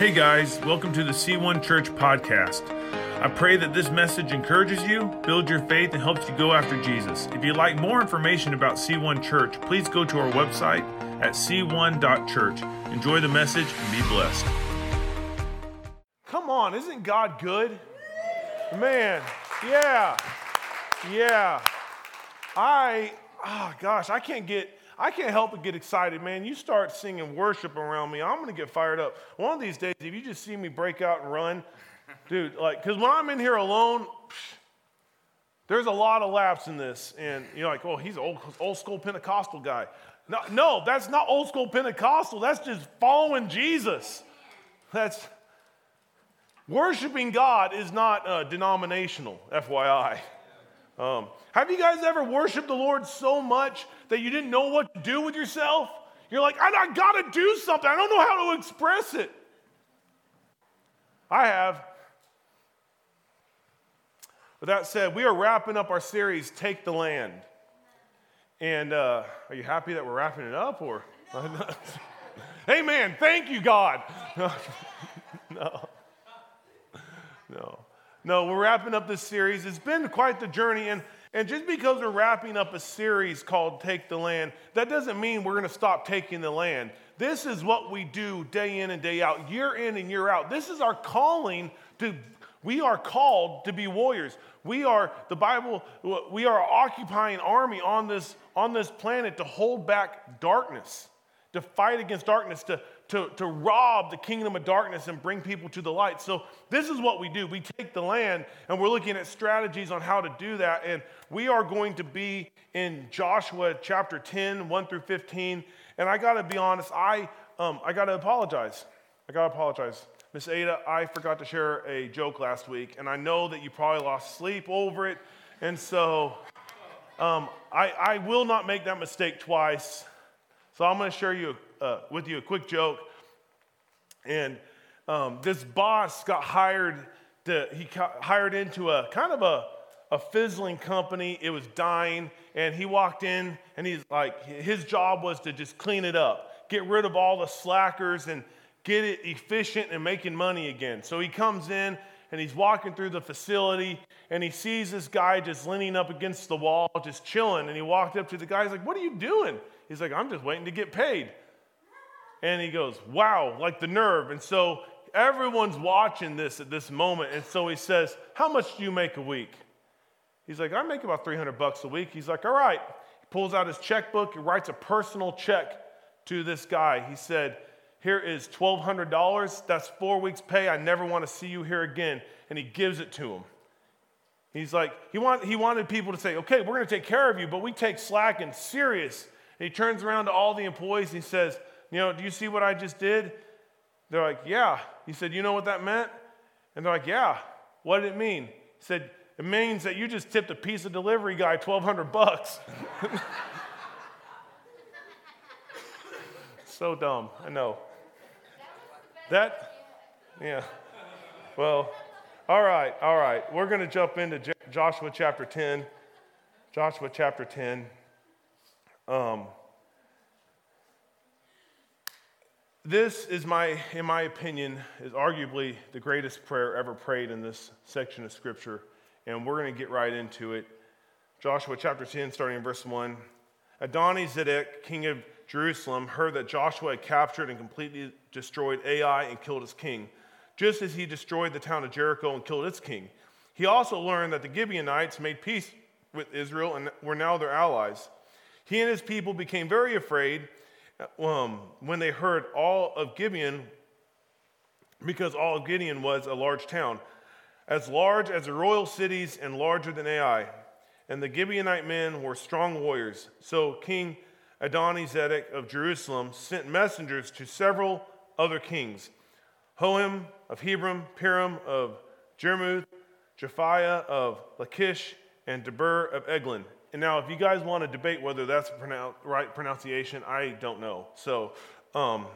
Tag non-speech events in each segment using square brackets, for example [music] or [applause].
Hey guys, welcome to the C1 Church podcast. I pray that this message encourages you, builds your faith, and helps you go after Jesus. If you'd like more information about C1 Church, please go to our website at c1.church. Enjoy the message and be blessed. Come on, isn't God good? Man, yeah, yeah. I, oh gosh, I can't get I can't help but get excited, man. You start singing worship around me, I'm gonna get fired up. One of these days, if you just see me break out and run, dude, like, because when I'm in here alone, psh, there's a lot of laps in this, and you're like, oh, he's an old, old school Pentecostal guy. No, no, that's not old school Pentecostal. That's just following Jesus. That's worshiping God is not uh, denominational, FYI. Um, have you guys ever worshiped the Lord so much that you didn't know what to do with yourself? You're like, I, I got to do something. I don't know how to express it. I have. With that said, we are wrapping up our series, Take the Land. And uh, are you happy that we're wrapping it up? Or, [laughs] Amen. Thank you, God. [laughs] [laughs] no. No. No, we're wrapping up this series. It's been quite the journey. And, and just because we're wrapping up a series called Take the Land, that doesn't mean we're going to stop taking the land. This is what we do day in and day out, year in and year out. This is our calling to, we are called to be warriors. We are, the Bible, we are occupying army on this, on this planet to hold back darkness, to fight against darkness, to, to, to rob the kingdom of darkness and bring people to the light. So, this is what we do. We take the land and we're looking at strategies on how to do that. And we are going to be in Joshua chapter 10, 1 through 15. And I got to be honest, I, um, I got to apologize. I got to apologize. Miss Ada, I forgot to share a joke last week, and I know that you probably lost sleep over it. And so um, I, I will not make that mistake twice. So I'm going to share you uh, with you a quick joke. And um, this boss got hired to, he hired into a kind of a, a fizzling company. It was dying. And he walked in and he's like, his job was to just clean it up, get rid of all the slackers and get it efficient and making money again. So he comes in and he's walking through the facility and he sees this guy just leaning up against the wall, just chilling. And he walked up to the guy. He's like, What are you doing? He's like, I'm just waiting to get paid. And he goes, Wow, like the nerve. And so everyone's watching this at this moment. And so he says, How much do you make a week? He's like, I make about 300 bucks a week. He's like, All right. He pulls out his checkbook, he writes a personal check to this guy. He said, Here is $1,200. That's four weeks' pay. I never want to see you here again. And he gives it to him. He's like, he, want, he wanted people to say, Okay, we're going to take care of you, but we take slack and serious. And he turns around to all the employees and he says, you know, do you see what I just did? They're like, Yeah. He said, You know what that meant? And they're like, Yeah. What did it mean? He said, It means that you just tipped a piece of delivery guy 1200 bucks. [laughs] so dumb, I know. That, yeah. Well, all right, all right. We're going to jump into Joshua chapter 10. Joshua chapter 10. Um, This is my, in my opinion, is arguably the greatest prayer ever prayed in this section of scripture. And we're going to get right into it. Joshua chapter 10, starting in verse 1. Adoni-Zedek, king of Jerusalem, heard that Joshua had captured and completely destroyed Ai and killed its king, just as he destroyed the town of Jericho and killed its king. He also learned that the Gibeonites made peace with Israel and were now their allies. He and his people became very afraid um, when they heard all of Gibeon, because all of Gibeon was a large town, as large as the royal cities and larger than Ai. And the Gibeonite men were strong warriors. So King Adoni-Zedek of Jerusalem sent messengers to several other kings Hoham of Hebron, Piram of Jarmuth, Japhia of Lachish, and Debir of Eglon. And now, if you guys want to debate whether that's the pronoun- right pronunciation, I don't know. So um,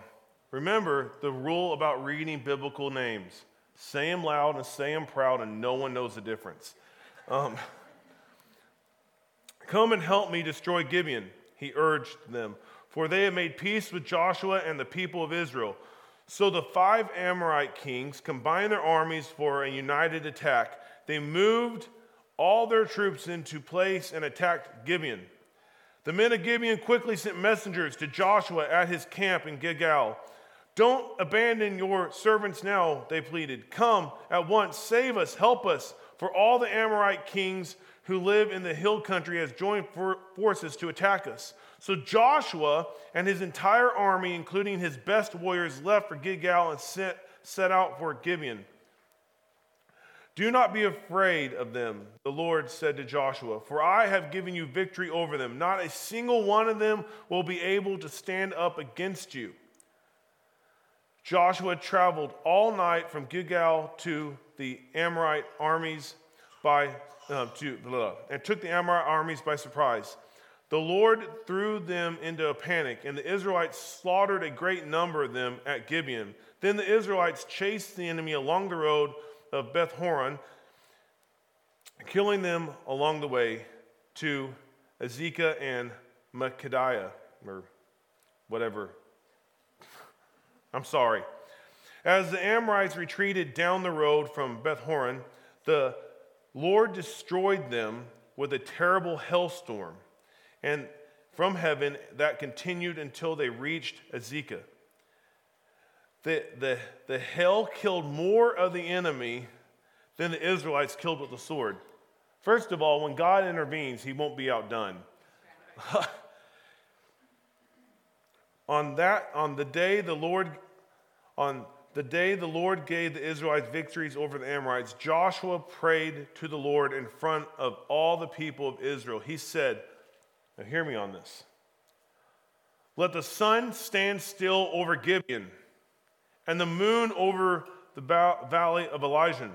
remember the rule about reading biblical names say them loud and say them proud, and no one knows the difference. Um, Come and help me destroy Gibeon, he urged them, for they had made peace with Joshua and the people of Israel. So the five Amorite kings combined their armies for a united attack. They moved all their troops into place and attacked Gibeon. The men of Gibeon quickly sent messengers to Joshua at his camp in Gilgal. Don't abandon your servants now, they pleaded. Come at once, save us, help us, for all the Amorite kings who live in the hill country has joined for forces to attack us. So Joshua and his entire army, including his best warriors, left for Gilgal and set, set out for Gibeon. Do not be afraid of them, the Lord said to Joshua, for I have given you victory over them. Not a single one of them will be able to stand up against you. Joshua traveled all night from Gilgal to the Amorite armies by uh, to blah, and took the Amorite armies by surprise. The Lord threw them into a panic, and the Israelites slaughtered a great number of them at Gibeon. Then the Israelites chased the enemy along the road of Beth Horon, killing them along the way to Azekah and Makediah, or whatever. I'm sorry. As the Amorites retreated down the road from Beth Horon, the Lord destroyed them with a terrible hailstorm and from heaven that continued until they reached Azekah. The, the, the hail killed more of the enemy than the Israelites killed with the sword. First of all, when God intervenes, he won't be outdone. [laughs] on that, on the day the Lord, on the day the Lord gave the Israelites victories over the Amorites, Joshua prayed to the Lord in front of all the people of Israel. He said, now, hear me on this. Let the sun stand still over Gibeon, and the moon over the valley of Elijah.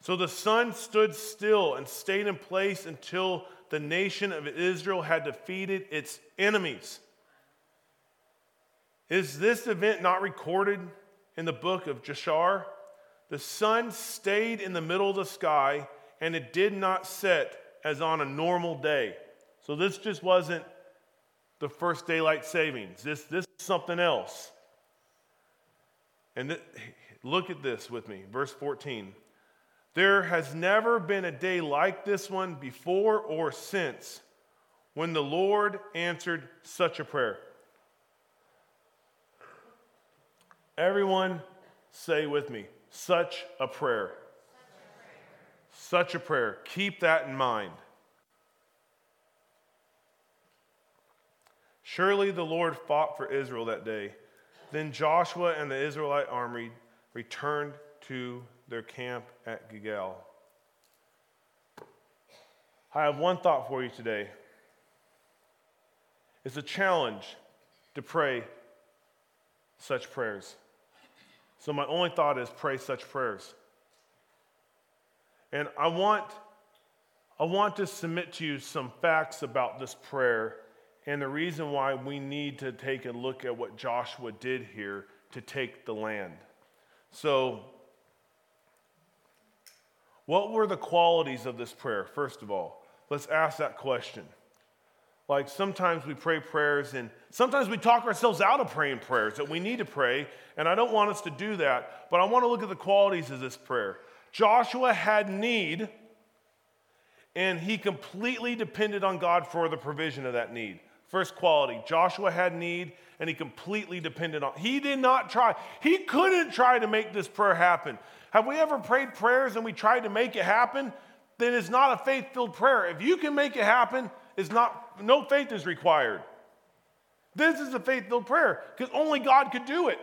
So the sun stood still and stayed in place until the nation of Israel had defeated its enemies. Is this event not recorded in the book of Jashar? The sun stayed in the middle of the sky and it did not set as on a normal day. So this just wasn't the first daylight savings. This, this is something else. And th- look at this with me, verse 14. There has never been a day like this one before or since when the Lord answered such a prayer. Everyone say with me, such a prayer. Such a prayer. Keep that in mind. Surely the Lord fought for Israel that day. Then Joshua and the Israelite army returned to their camp at Gilgal. I have one thought for you today. It's a challenge to pray such prayers. So, my only thought is pray such prayers. And I want, I want to submit to you some facts about this prayer and the reason why we need to take a look at what Joshua did here to take the land. So, what were the qualities of this prayer, first of all? Let's ask that question. Like sometimes we pray prayers and sometimes we talk ourselves out of praying prayers that we need to pray, and I don't want us to do that, but I want to look at the qualities of this prayer. Joshua had need, and he completely depended on God for the provision of that need. First quality Joshua had need and he completely depended on. He did not try. He couldn't try to make this prayer happen. Have we ever prayed prayers and we tried to make it happen? Then it's not a faith-filled prayer. If you can make it happen, it's not no faith is required. This is a faith-filled prayer because only God could do it.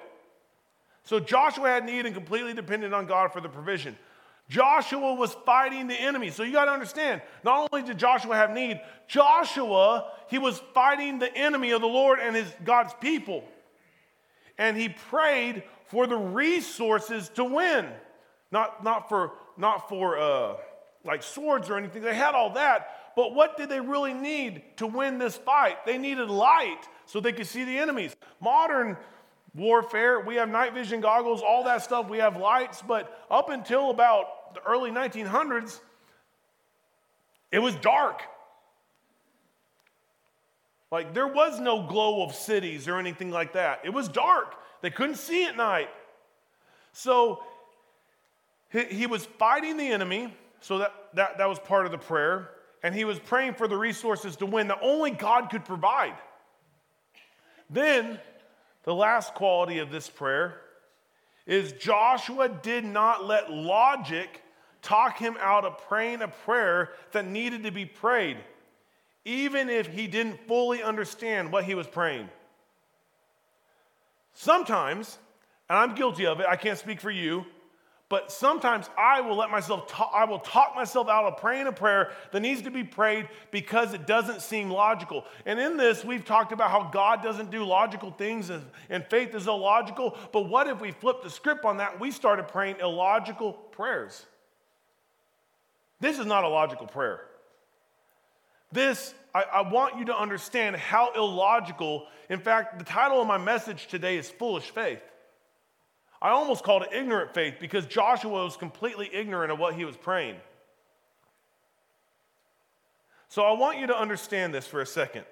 So Joshua had need and completely depended on God for the provision. Joshua was fighting the enemy. So you got to understand, not only did Joshua have need, Joshua, he was fighting the enemy of the Lord and his God's people. And he prayed for the resources to win. Not, not for, not for uh, like swords or anything. They had all that. But what did they really need to win this fight? They needed light so they could see the enemies. Modern warfare, we have night vision goggles, all that stuff. We have lights. But up until about the early 1900s, it was dark. Like there was no glow of cities or anything like that. It was dark. They couldn't see at night. So he, he was fighting the enemy, so that, that, that was part of the prayer, and he was praying for the resources to win that only God could provide. Then, the last quality of this prayer is Joshua did not let logic talk him out of praying a prayer that needed to be prayed, even if he didn't fully understand what he was praying. Sometimes, and I'm guilty of it, I can't speak for you, but sometimes I will let myself talk, I will talk myself out of praying a prayer that needs to be prayed because it doesn't seem logical. And in this, we've talked about how God doesn't do logical things and faith is illogical. But what if we flipped the script on that and we started praying illogical prayers? This is not a logical prayer. This, I, I want you to understand how illogical. In fact, the title of my message today is Foolish Faith. I almost called it ignorant faith because Joshua was completely ignorant of what he was praying. So I want you to understand this for a second.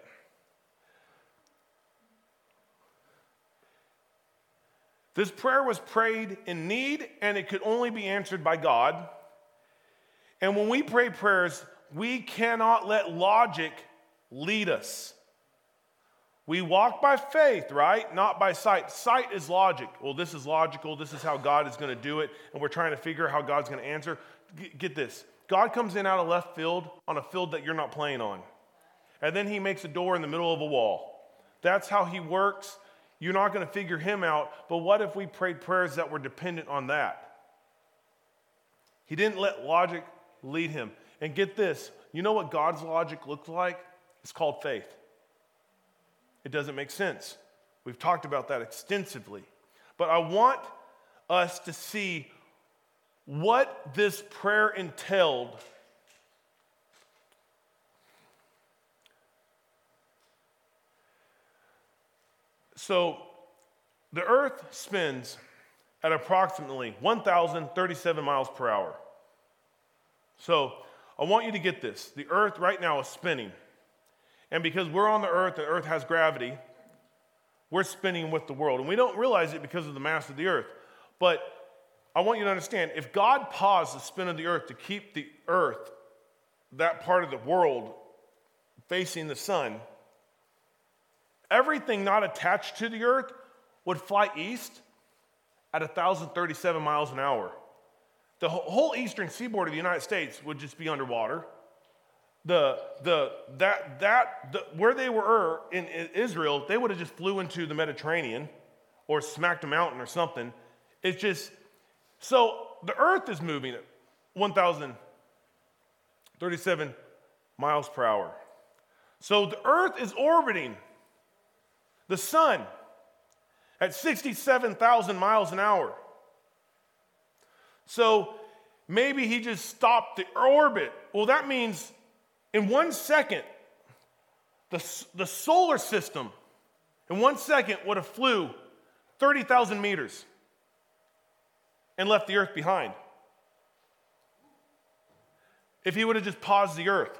This prayer was prayed in need and it could only be answered by God. And when we pray prayers, we cannot let logic lead us. We walk by faith, right? Not by sight. Sight is logic. Well, this is logical. This is how God is going to do it. And we're trying to figure out how God's going to answer. Get this God comes in out of left field on a field that you're not playing on. And then he makes a door in the middle of a wall. That's how he works. You're not going to figure him out. But what if we prayed prayers that were dependent on that? He didn't let logic lead him. And get this you know what God's logic looked like? It's called faith. It doesn't make sense. We've talked about that extensively. But I want us to see what this prayer entailed. So, the earth spins at approximately 1,037 miles per hour. So, I want you to get this. The earth right now is spinning. And because we're on the earth and earth has gravity, we're spinning with the world. And we don't realize it because of the mass of the earth. But I want you to understand if God paused the spin of the earth to keep the earth, that part of the world, facing the sun, everything not attached to the earth would fly east at 1,037 miles an hour. The whole eastern seaboard of the United States would just be underwater the, the, that, that, the, where they were in Israel, they would have just flew into the Mediterranean or smacked a mountain or something. It's just, so the earth is moving at 1,037 miles per hour. So the earth is orbiting the sun at 67,000 miles an hour. So maybe he just stopped the orbit. Well, that means in one second, the, the solar system, in one second, would have flew 30,000 meters and left the earth behind. If he would have just paused the earth.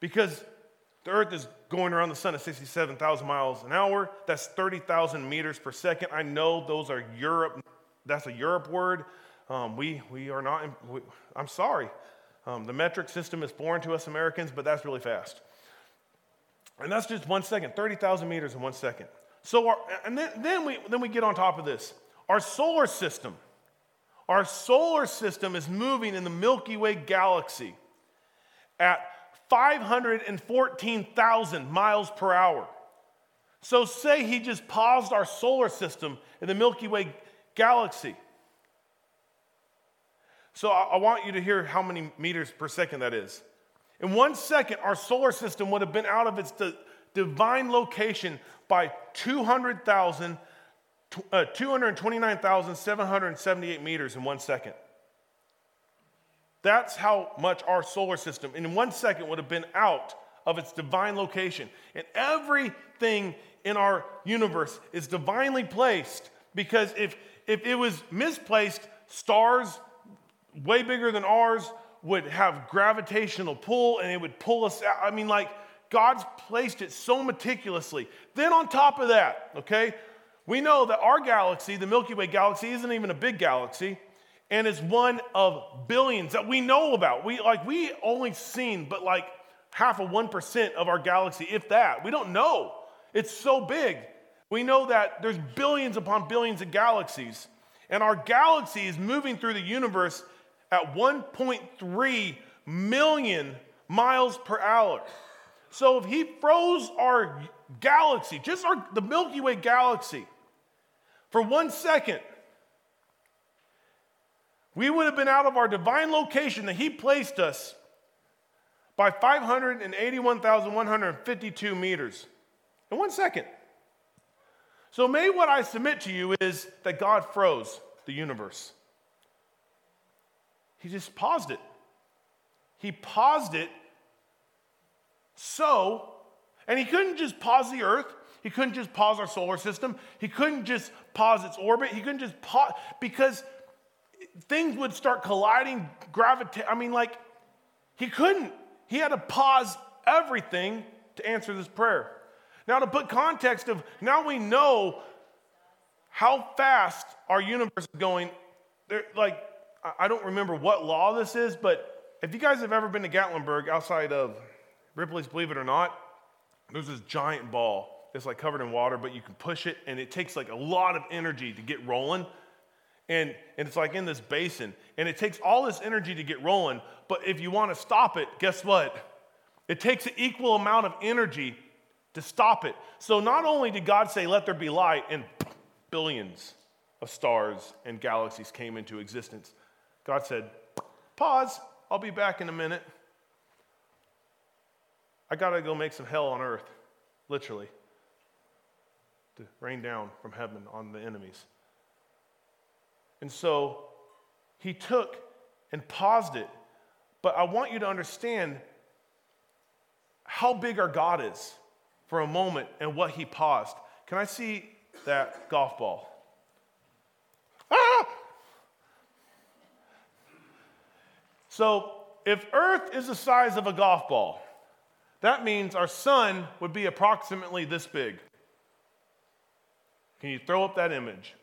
Because the earth is going around the sun at 67,000 miles an hour. That's 30,000 meters per second. I know those are Europe, that's a Europe word. Um, we, we are not, we, I'm sorry. Um, the metric system is foreign to us Americans, but that's really fast. And that's just one second, 30,000 meters in one second. So, our, and then, then, we, then we get on top of this. Our solar system, our solar system is moving in the Milky Way galaxy at 514,000 miles per hour. So, say he just paused our solar system in the Milky Way galaxy. So I, I want you to hear how many meters per second that is. In one second, our solar system would have been out of its di- divine location by 200,000, uh, 229,778 meters in one second. That's how much our solar system in one second would have been out of its divine location. And everything in our universe is divinely placed because if, if it was misplaced, stars, way bigger than ours would have gravitational pull and it would pull us out. I mean, like, God's placed it so meticulously. Then, on top of that, okay, We know that our galaxy, the Milky Way galaxy, isn't even a big galaxy and is one of billions that we know about. We like we only seen but like half of 1% of our galaxy, if that. We don't know. It's so big. We know that there's billions upon billions of galaxies, and our galaxy is moving through the universe at 1.3 million miles per hour. So if he froze our galaxy, just our, the Milky Way galaxy, for one second, we would have been out of our divine location that he placed us by 581,152 meters in one second. So, may what I submit to you is that God froze the universe. He just paused it. He paused it so, and he couldn't just pause the earth. He couldn't just pause our solar system. He couldn't just pause its orbit. He couldn't just pause because things would start colliding, gravitate. I mean, like, he couldn't. He had to pause everything to answer this prayer. Now, to put context of now we know how fast our universe is going. Like, I don't remember what law this is, but if you guys have ever been to Gatlinburg outside of Ripley's, believe it or not, there's this giant ball. It's like covered in water, but you can push it, and it takes like a lot of energy to get rolling. And, and it's like in this basin, and it takes all this energy to get rolling. But if you want to stop it, guess what? It takes an equal amount of energy to stop it. So not only did God say, Let there be light, and billions of stars and galaxies came into existence, God said, Pause, I'll be back in a minute. I got to go make some hell on earth, literally, to rain down from heaven on the enemies. And so he took and paused it. But I want you to understand how big our God is for a moment and what he paused. Can I see that golf ball? So, if Earth is the size of a golf ball, that means our sun would be approximately this big. Can you throw up that image?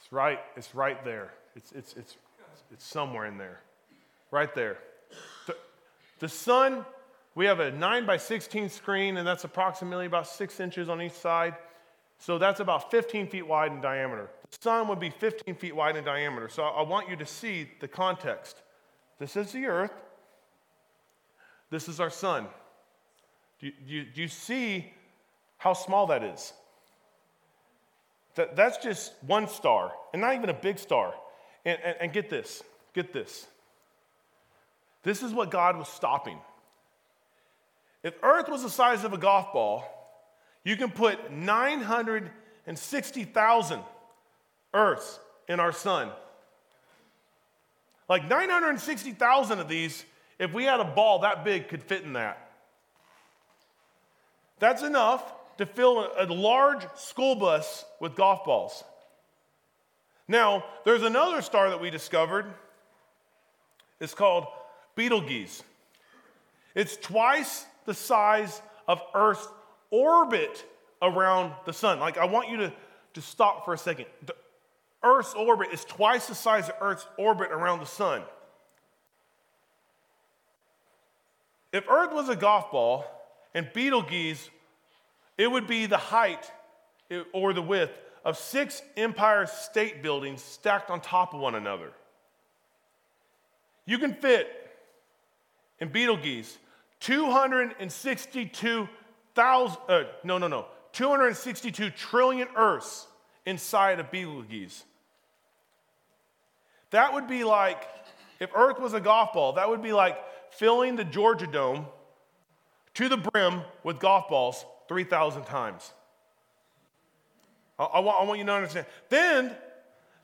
It's right, it's right there. It's, it's, it's, it's somewhere in there. Right there. The, the sun, we have a 9 by 16 screen, and that's approximately about six inches on each side. So that's about 15 feet wide in diameter. The sun would be 15 feet wide in diameter. So I want you to see the context. This is the earth. This is our sun. Do you, do you, do you see how small that is? That, that's just one star, and not even a big star. And, and, and get this, get this. This is what God was stopping. If Earth was the size of a golf ball, you can put 960,000 Earths in our sun. Like 960,000 of these, if we had a ball that big, could fit in that. That's enough to fill a large school bus with golf balls. Now, there's another star that we discovered. It's called Betelgeuse. It's twice the size of Earth's orbit around the sun. Like, I want you to, to stop for a second. The Earth's orbit is twice the size of Earth's orbit around the sun. If Earth was a golf ball and Betelgeuse it would be the height or the width of six Empire State Buildings stacked on top of one another. You can fit in Betelgeuse 262,000, uh, no, no, no, 262 trillion Earths inside of Betelgeuse. That would be like, if Earth was a golf ball, that would be like filling the Georgia Dome to the brim with golf balls 3,000 times. I, I, want, I want you to understand. Then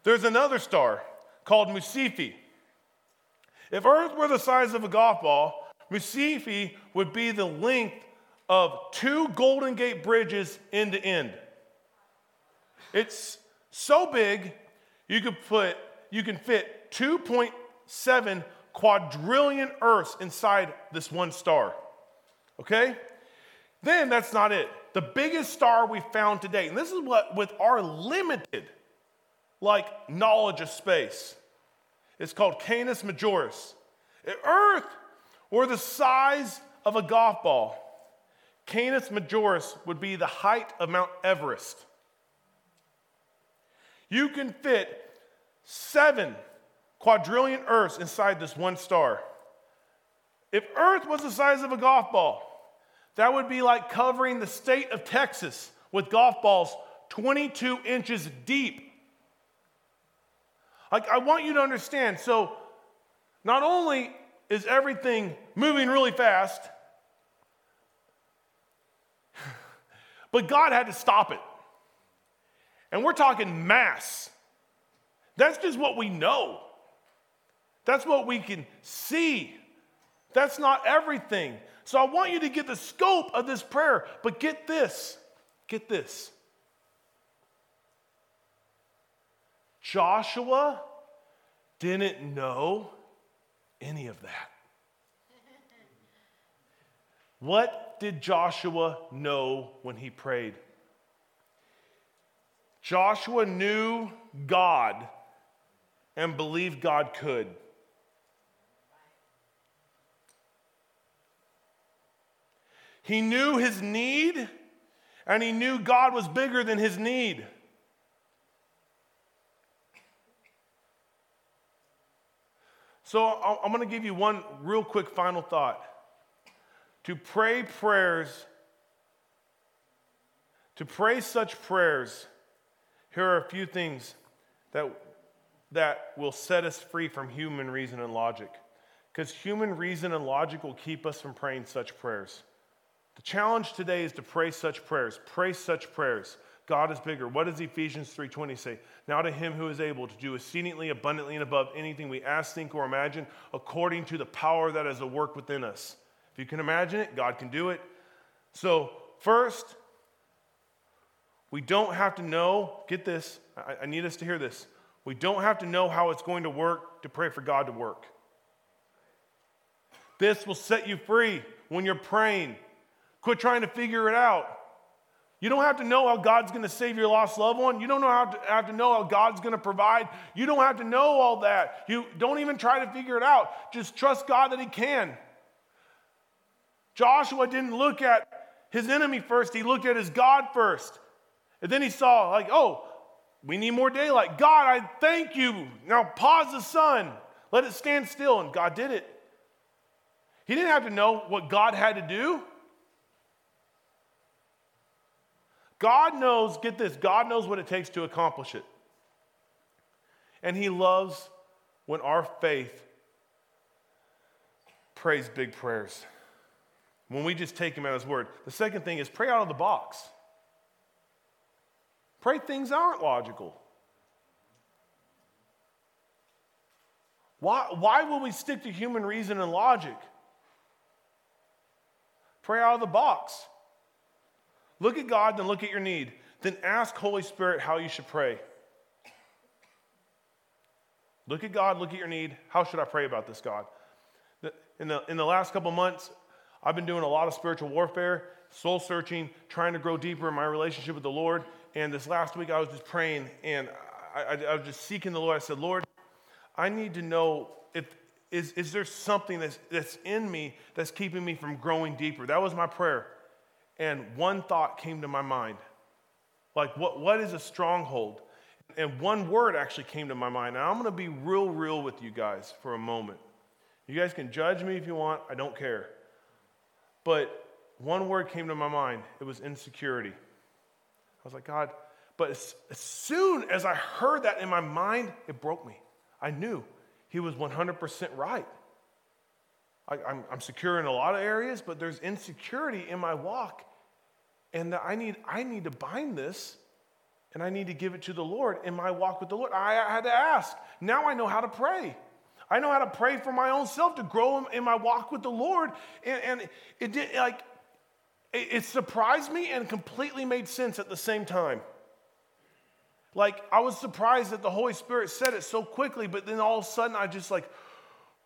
there's another star called Mu Cephei. If Earth were the size of a golf ball, Mu Cephei would be the length of two Golden Gate bridges end to end. It's so big, you could put, you can fit 2.7 quadrillion Earths inside this one star. Okay? Then that's not it. The biggest star we found today, and this is what with our limited like knowledge of space. It's called Canis Majoris. Earth were the size of a golf ball, Canis Majoris would be the height of Mount Everest. You can fit seven quadrillion Earths inside this one star. If Earth was the size of a golf ball, that would be like covering the state of Texas with golf balls 22 inches deep. Like, I want you to understand. So, not only is everything moving really fast, but God had to stop it. And we're talking mass. That's just what we know. That's what we can see. That's not everything. So I want you to get the scope of this prayer, but get this. Get this. Joshua didn't know any of that. What did Joshua know when he prayed? Joshua knew God and believed God could. He knew his need and he knew God was bigger than his need. So I'm going to give you one real quick final thought. To pray prayers, to pray such prayers, here are a few things that, that will set us free from human reason and logic. Because human reason and logic will keep us from praying such prayers. The challenge today is to pray such prayers. Pray such prayers. God is bigger. What does Ephesians 3:20 say? Now to him who is able to do exceedingly abundantly and above anything we ask, think, or imagine, according to the power that is at work within us. If you can imagine it, God can do it. So, first, we don't have to know, get this, I, I need us to hear this. We don't have to know how it's going to work to pray for God to work. This will set you free when you're praying. Quit trying to figure it out. You don't have to know how God's going to save your lost loved one. You don't know to, have to know how God's going to provide. You don't have to know all that. You don't even try to figure it out. Just trust God that He can. Joshua didn't look at his enemy first, he looked at his God first. And then he saw, like, oh, we need more daylight. God, I thank you. Now pause the sun, let it stand still. And God did it. He didn't have to know what God had to do. God knows, get this, God knows what it takes to accomplish it. And He loves when our faith prays big prayers, when we just take Him at His word. The second thing is pray out of the box. Pray things aren't logical. Why, why will we stick to human reason and logic? Pray out of the box. Look at God, then look at your need. Then ask Holy Spirit how you should pray. Look at God, look at your need. How should I pray about this, God? In the, in the last couple months, I've been doing a lot of spiritual warfare, soul searching, trying to grow deeper in my relationship with the Lord. And this last week, I was just praying and I, I, I was just seeking the Lord. I said, Lord, I need to know if is, is there something that's, that's in me that's keeping me from growing deeper? That was my prayer and one thought came to my mind. Like, what, what is a stronghold? And one word actually came to my mind. Now, I'm going to be real, real with you guys for a moment. You guys can judge me if you want, I don't care. But one word came to my mind it was insecurity. I was like, God, but as, as soon as I heard that in my mind, it broke me. I knew he was 100% right. I, am I'm secure in a lot of areas, but there's insecurity in my walk. And that I need, I need to bind this and I need to give it to the Lord in my walk with the Lord. I, I had to ask. Now I know how to pray. I know how to pray for my own self to grow in my walk with the Lord. And, and it did like it, it surprised me and completely made sense at the same time. Like I was surprised that the Holy Spirit said it so quickly, but then all of a sudden I just like,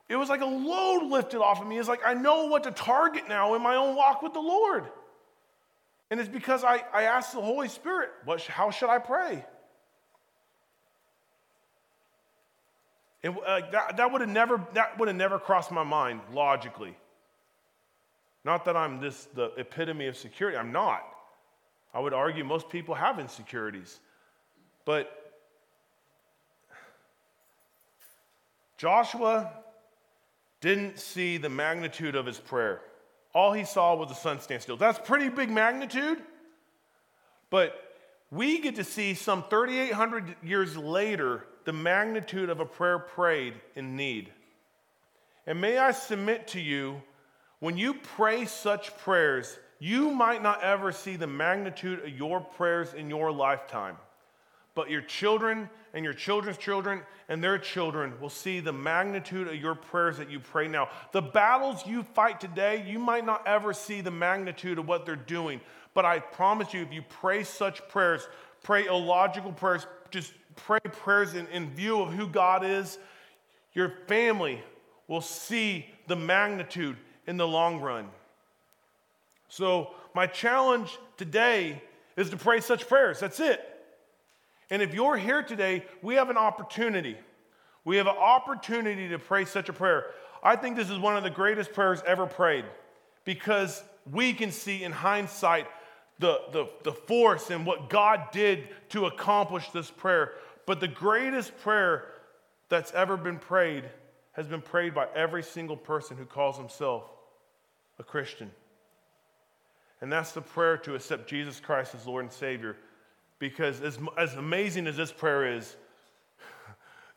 it was like a load lifted off of me. It's like I know what to target now in my own walk with the Lord. And it's because I, I asked the Holy Spirit, what, how should I pray? And uh, that, that would have never that would have never crossed my mind logically. Not that I'm this the epitome of security. I'm not. I would argue most people have insecurities. But Joshua didn't see the magnitude of his prayer. All he saw was the sun stand still. That's pretty big magnitude. But we get to see some 3,800 years later the magnitude of a prayer prayed in need. And may I submit to you, when you pray such prayers, you might not ever see the magnitude of your prayers in your lifetime. But your children and your children's children and their children will see the magnitude of your prayers that you pray now. The battles you fight today, you might not ever see the magnitude of what they're doing. But I promise you, if you pray such prayers, pray illogical prayers, just pray prayers in, in view of who God is, your family will see the magnitude in the long run. So, my challenge today is to pray such prayers. That's it. And if you're here today, we have an opportunity. We have an opportunity to pray such a prayer. I think this is one of the greatest prayers ever prayed because we can see in hindsight the, the, the force and what God did to accomplish this prayer. But the greatest prayer that's ever been prayed has been prayed by every single person who calls himself a Christian. And that's the prayer to accept Jesus Christ as Lord and Savior. Because as, as amazing as this prayer is,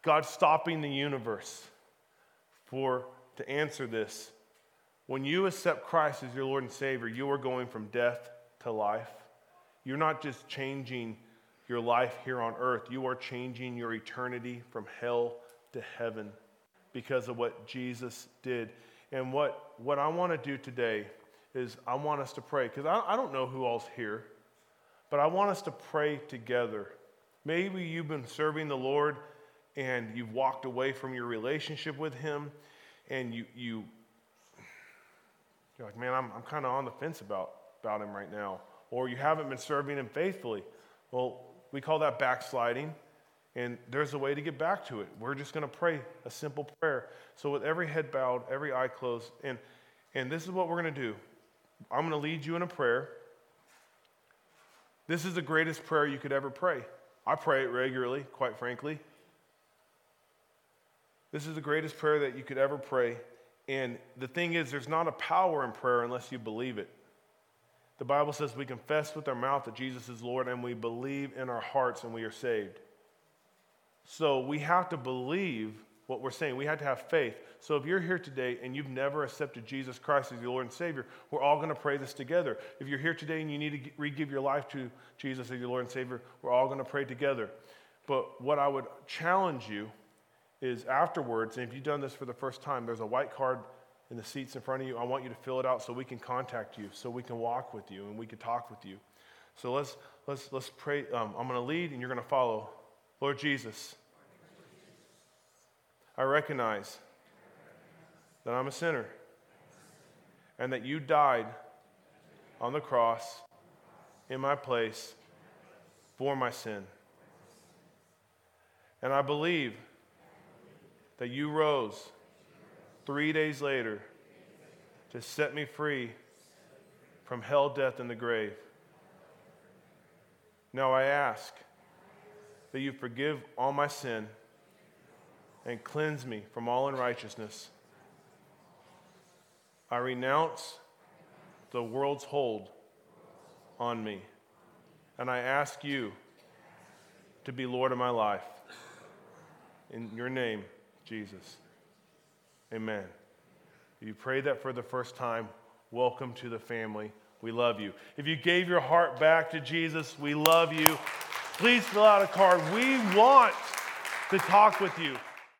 God stopping the universe for to answer this. When you accept Christ as your Lord and Savior, you are going from death to life. You're not just changing your life here on earth, you are changing your eternity from hell to heaven because of what Jesus did. And what, what I want to do today is I want us to pray, because I, I don't know who all's here, but I want us to pray together. Maybe you've been serving the Lord and you've walked away from your relationship with Him, and you, you, you're like, man, I'm, I'm kind of on the fence about, about Him right now. Or you haven't been serving Him faithfully. Well, we call that backsliding. And there's a way to get back to it. We're just going to pray a simple prayer. So, with every head bowed, every eye closed, and, and this is what we're going to do I'm going to lead you in a prayer. This is the greatest prayer you could ever pray. I pray it regularly, quite frankly. This is the greatest prayer that you could ever pray. And the thing is, there's not a power in prayer unless you believe it. The Bible says we confess with our mouth that Jesus is Lord and we believe in our hearts and we are saved. So we have to believe what we're saying. We have to have faith. So if you're here today and you've never accepted Jesus Christ as your Lord and Savior, we're all going to pray this together. If you're here today and you need to re give your life to Jesus as your Lord and Savior, we're all going to pray together. But what I would challenge you is afterwards, and if you've done this for the first time, there's a white card in the seats in front of you. I want you to fill it out so we can contact you, so we can walk with you and we can talk with you. So let's let's let's pray. Um, I'm going to lead and you're going to follow. Lord Jesus, I recognize that I'm a sinner and that you died on the cross in my place for my sin. And I believe that you rose three days later to set me free from hell, death, and the grave. Now I ask that you forgive all my sin and cleanse me from all unrighteousness. I renounce the world's hold on me, and I ask you to be Lord of my life. In your name, Jesus. Amen. If you prayed that for the first time, welcome to the family. We love you. If you gave your heart back to Jesus, we love you. Please fill out a card. We want to talk with you.